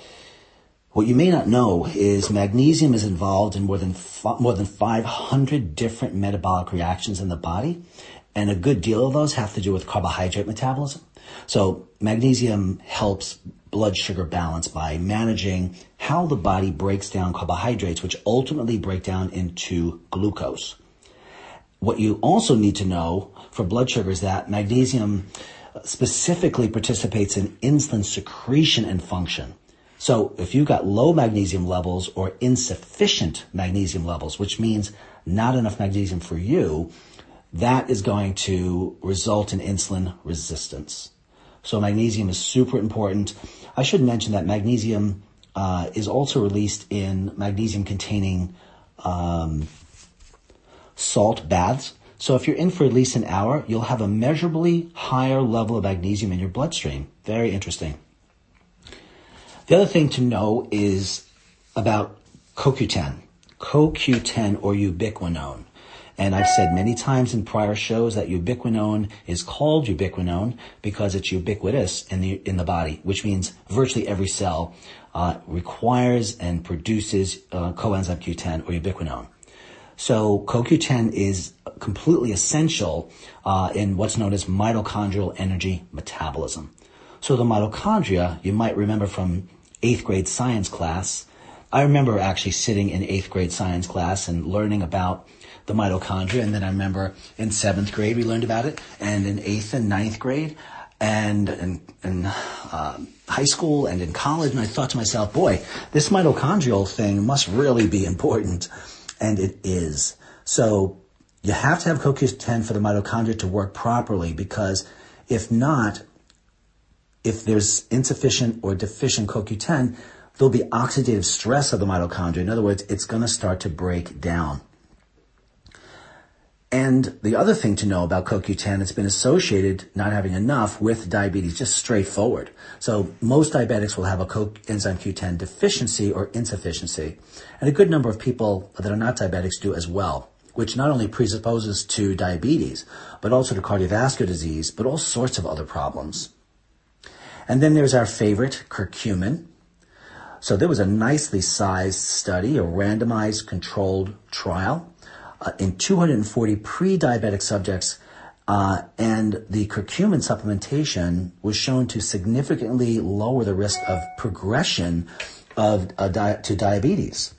what you may not know is magnesium is involved in more than more than 500 different metabolic reactions in the body, and a good deal of those have to do with carbohydrate metabolism. So magnesium helps blood sugar balance by managing how the body breaks down carbohydrates, which ultimately break down into glucose. What you also need to know for blood sugar is that magnesium specifically participates in insulin secretion and function. So if you've got low magnesium levels or insufficient magnesium levels, which means not enough magnesium for you, that is going to result in insulin resistance. So magnesium is super important. I should mention that magnesium uh, is also released in magnesium containing um, salt baths. So if you're in for at least an hour, you'll have a measurably higher level of magnesium in your bloodstream. Very interesting. The other thing to know is about CoQ10, CoQ10 or ubiquinone. And I've said many times in prior shows that ubiquinone is called ubiquinone because it's ubiquitous in the in the body, which means virtually every cell uh, requires and produces uh, coenzyme Q10 or ubiquinone. So CoQ10 is completely essential uh, in what's known as mitochondrial energy metabolism. So the mitochondria, you might remember from eighth grade science class. I remember actually sitting in eighth grade science class and learning about the mitochondria. And then I remember in seventh grade we learned about it, and in eighth and ninth grade, and in, in uh, high school and in college. And I thought to myself, boy, this mitochondrial thing must really be important, and it is. So you have to have CoQ10 for the mitochondria to work properly because if not, if there's insufficient or deficient CoQ10, there'll be oxidative stress of the mitochondria. In other words, it's going to start to break down. And the other thing to know about CoQ10, it's been associated not having enough with diabetes, just straightforward. So most diabetics will have a coenzyme Q10 deficiency or insufficiency. And a good number of people that are not diabetics do as well, which not only presupposes to diabetes, but also to cardiovascular disease, but all sorts of other problems. And then there's our favorite, curcumin. So there was a nicely sized study, a randomized controlled trial uh, in 240 pre-diabetic subjects, uh, and the curcumin supplementation was shown to significantly lower the risk of progression of uh, di- to diabetes.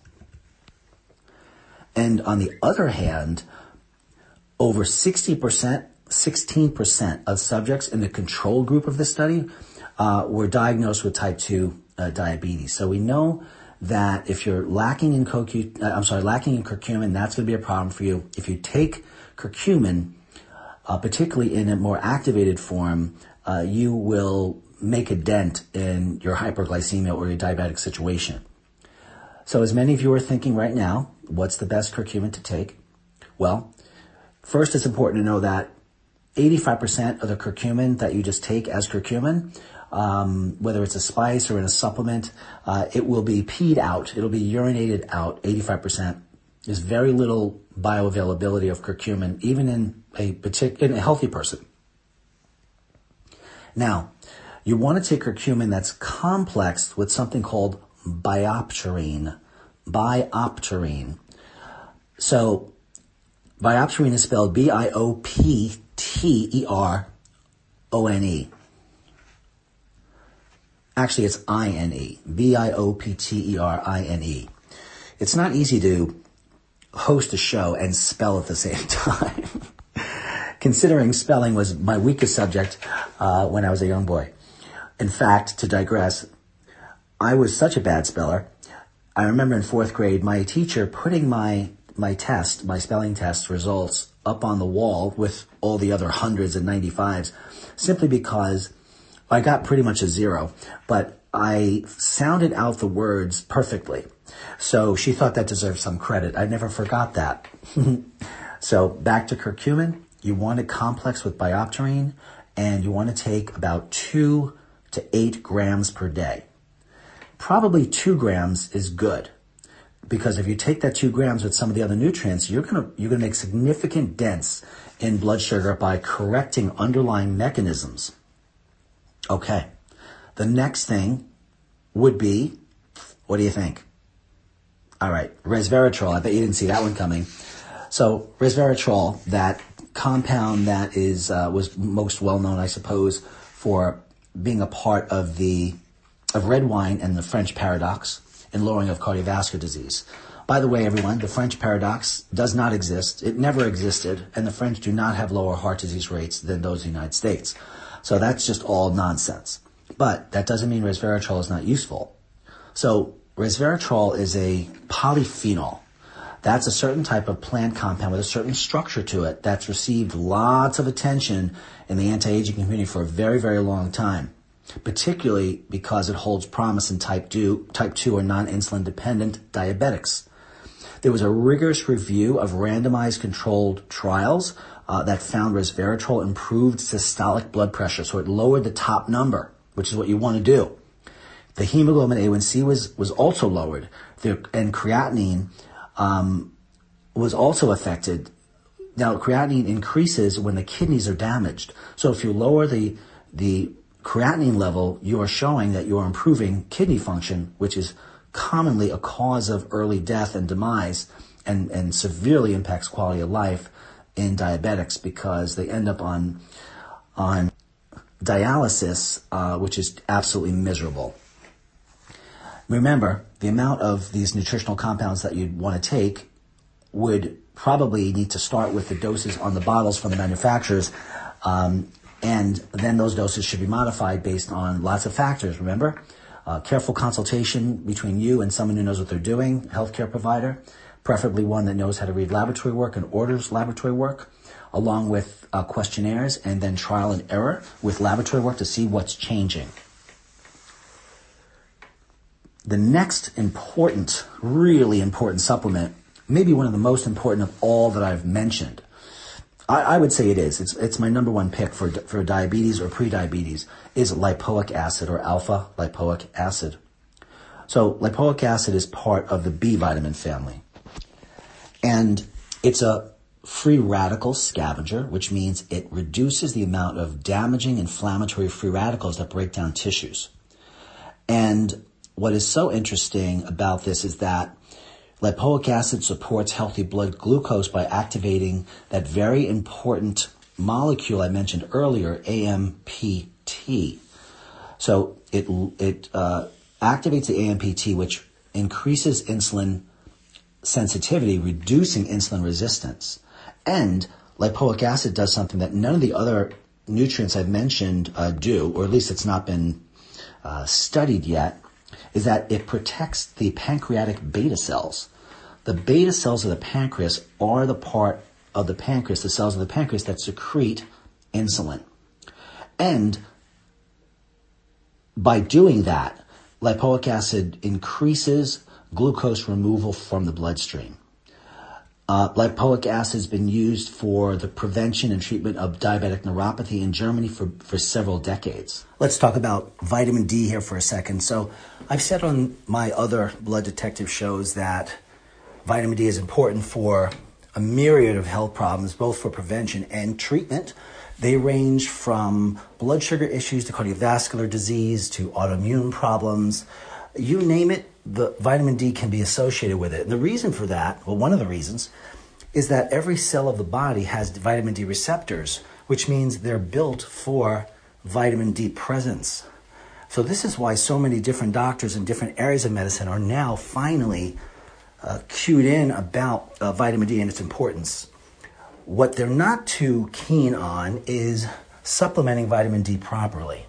And on the other hand, over 60%, 16% of subjects in the control group of the study uh, were diagnosed with type 2 uh, diabetes. So we know that if you're lacking in CoQ, uh, I'm sorry, lacking in curcumin, that's going to be a problem for you. If you take curcumin, uh, particularly in a more activated form, uh, you will make a dent in your hyperglycemia or your diabetic situation. So as many of you are thinking right now, what's the best curcumin to take? Well, first it's important to know that 85% of the curcumin that you just take as curcumin um, whether it's a spice or in a supplement, uh, it will be peed out. It'll be urinated out 85%. There's very little bioavailability of curcumin, even in a particular, in a healthy person. Now, you want to take curcumin that's complex with something called biopterine. Biopterine. So, biopterine is spelled B-I-O-P-T-E-R-O-N-E. Actually, it's I-N-E. B-I-O-P-T-E-R-I-N-E. It's not easy to host a show and spell at the same time. Considering spelling was my weakest subject uh, when I was a young boy. In fact, to digress, I was such a bad speller. I remember in fourth grade, my teacher putting my my test, my spelling test results up on the wall with all the other hundreds and 95s simply because I got pretty much a zero, but I sounded out the words perfectly. So she thought that deserved some credit. I never forgot that. so back to curcumin. You want it complex with biopterine and you want to take about two to eight grams per day. Probably two grams is good because if you take that two grams with some of the other nutrients, you're gonna you're gonna make significant dents in blood sugar by correcting underlying mechanisms. Okay. The next thing would be, what do you think? All right, resveratrol. I bet you didn't see that one coming. So resveratrol, that compound that is uh, was most well known, I suppose, for being a part of the of red wine and the French paradox in lowering of cardiovascular disease. By the way, everyone, the French paradox does not exist. It never existed, and the French do not have lower heart disease rates than those in the United States. So that's just all nonsense. But that doesn't mean resveratrol is not useful. So resveratrol is a polyphenol. That's a certain type of plant compound with a certain structure to it that's received lots of attention in the anti-aging community for a very, very long time, particularly because it holds promise in type 2, type 2 or non-insulin dependent diabetics. There was a rigorous review of randomized controlled trials uh, that found resveratrol improved systolic blood pressure. So it lowered the top number, which is what you want to do. The hemoglobin A1C was, was also lowered. The, and creatinine um, was also affected. Now, creatinine increases when the kidneys are damaged. So if you lower the, the creatinine level, you are showing that you are improving kidney function, which is commonly a cause of early death and demise and, and severely impacts quality of life in diabetics because they end up on, on dialysis, uh, which is absolutely miserable. Remember, the amount of these nutritional compounds that you'd want to take would probably need to start with the doses on the bottles from the manufacturers, um, and then those doses should be modified based on lots of factors. Remember, uh, careful consultation between you and someone who knows what they're doing, healthcare provider, preferably one that knows how to read laboratory work and orders laboratory work, along with uh, questionnaires, and then trial and error with laboratory work to see what's changing. The next important, really important supplement, maybe one of the most important of all that I've mentioned, I, I would say it is. It's, it's my number one pick for, for diabetes or prediabetes is lipoic acid or alpha lipoic acid. So lipoic acid is part of the B vitamin family. And it's a free radical scavenger, which means it reduces the amount of damaging inflammatory free radicals that break down tissues. And what is so interesting about this is that lipoic acid supports healthy blood glucose by activating that very important molecule I mentioned earlier, AMPT. So it it uh, activates the AMPT, which increases insulin sensitivity, reducing insulin resistance. And lipoic acid does something that none of the other nutrients I've mentioned uh, do, or at least it's not been uh, studied yet is that it protects the pancreatic beta cells. The beta cells of the pancreas are the part of the pancreas, the cells of the pancreas that secrete insulin. And by doing that, lipoic acid increases glucose removal from the bloodstream. Uh, lipoic acid has been used for the prevention and treatment of diabetic neuropathy in Germany for, for several decades. Let's talk about vitamin D here for a second. So, I've said on my other blood detective shows that vitamin D is important for a myriad of health problems, both for prevention and treatment. They range from blood sugar issues to cardiovascular disease to autoimmune problems. You name it, the vitamin D can be associated with it. And the reason for that, well, one of the reasons, is that every cell of the body has vitamin D receptors, which means they're built for vitamin D presence. So, this is why so many different doctors in different areas of medicine are now finally uh, cued in about uh, vitamin D and its importance. What they're not too keen on is supplementing vitamin D properly.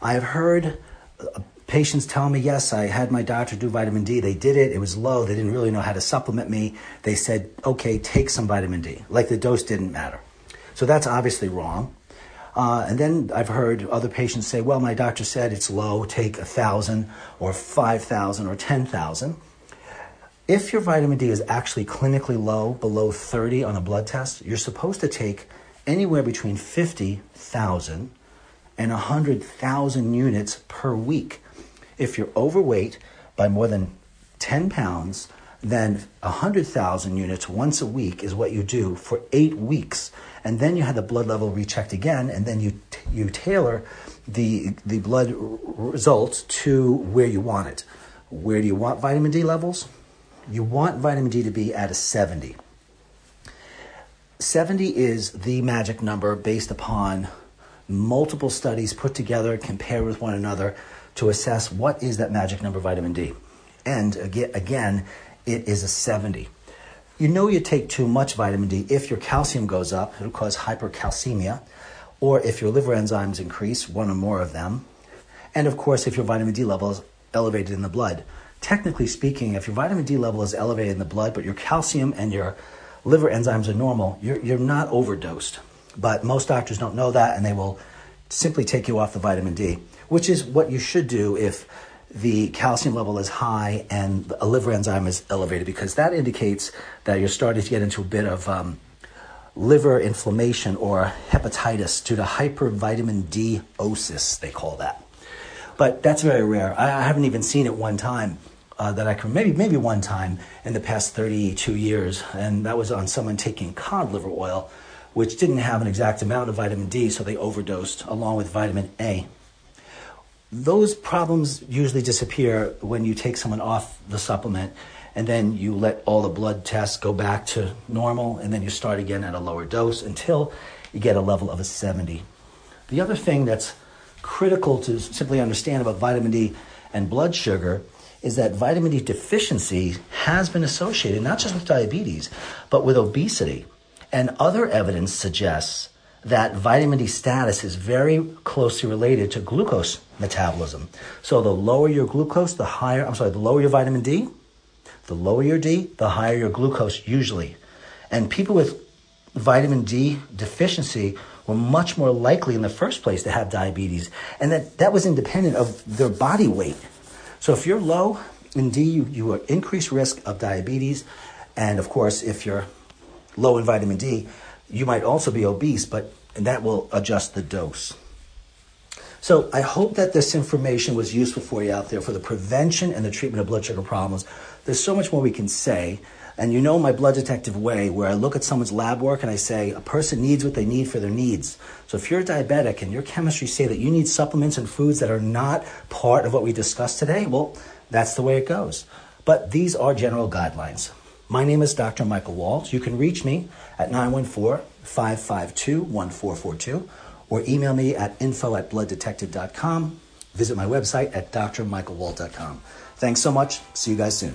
I have heard uh, Patients tell me, yes, I had my doctor do vitamin D. They did it. It was low. They didn't really know how to supplement me. They said, okay, take some vitamin D. Like the dose didn't matter. So that's obviously wrong. Uh, and then I've heard other patients say, well, my doctor said it's low, take a thousand or 5,000 or 10,000. If your vitamin D is actually clinically low, below 30 on a blood test, you're supposed to take anywhere between 50,000 and 100,000 units per week. If you're overweight by more than 10 pounds, then 100,000 units once a week is what you do for eight weeks. And then you have the blood level rechecked again, and then you, you tailor the, the blood results to where you want it. Where do you want vitamin D levels? You want vitamin D to be at a 70. 70 is the magic number based upon multiple studies put together, compared with one another to assess what is that magic number vitamin D. And again, it is a 70. You know you take too much vitamin D if your calcium goes up, it'll cause hypercalcemia, or if your liver enzymes increase, one or more of them, and of course if your vitamin D level is elevated in the blood. Technically speaking, if your vitamin D level is elevated in the blood, but your calcium and your liver enzymes are normal, you're, you're not overdosed. But most doctors don't know that and they will simply take you off the vitamin D which is what you should do if the calcium level is high and a liver enzyme is elevated, because that indicates that you're starting to get into a bit of um, liver inflammation or hepatitis due to hypervitamin D osis, they call that. But that's very rare. I, I haven't even seen it one time. Uh, that I can maybe maybe one time in the past 32 years, and that was on someone taking cod liver oil, which didn't have an exact amount of vitamin D, so they overdosed along with vitamin A. Those problems usually disappear when you take someone off the supplement and then you let all the blood tests go back to normal, and then you start again at a lower dose until you get a level of a 70. The other thing that's critical to simply understand about vitamin D and blood sugar is that vitamin D deficiency has been associated not just with diabetes, but with obesity. And other evidence suggests that vitamin D status is very closely related to glucose metabolism. So the lower your glucose, the higher, I'm sorry, the lower your vitamin D, the lower your D, the higher your glucose usually. And people with vitamin D deficiency were much more likely in the first place to have diabetes. And that, that was independent of their body weight. So if you're low in D, you, you are increased risk of diabetes. And of course, if you're low in vitamin D, you might also be obese, but and that will adjust the dose. So I hope that this information was useful for you out there for the prevention and the treatment of blood sugar problems. There's so much more we can say. And you know my blood detective way where I look at someone's lab work and I say a person needs what they need for their needs. So if you're diabetic and your chemistry say that you need supplements and foods that are not part of what we discussed today, well, that's the way it goes. But these are general guidelines. My name is Dr. Michael Wald. You can reach me at 914 552 1442 or email me at info at blooddetective.com. Visit my website at drmichaelwald.com. Thanks so much. See you guys soon.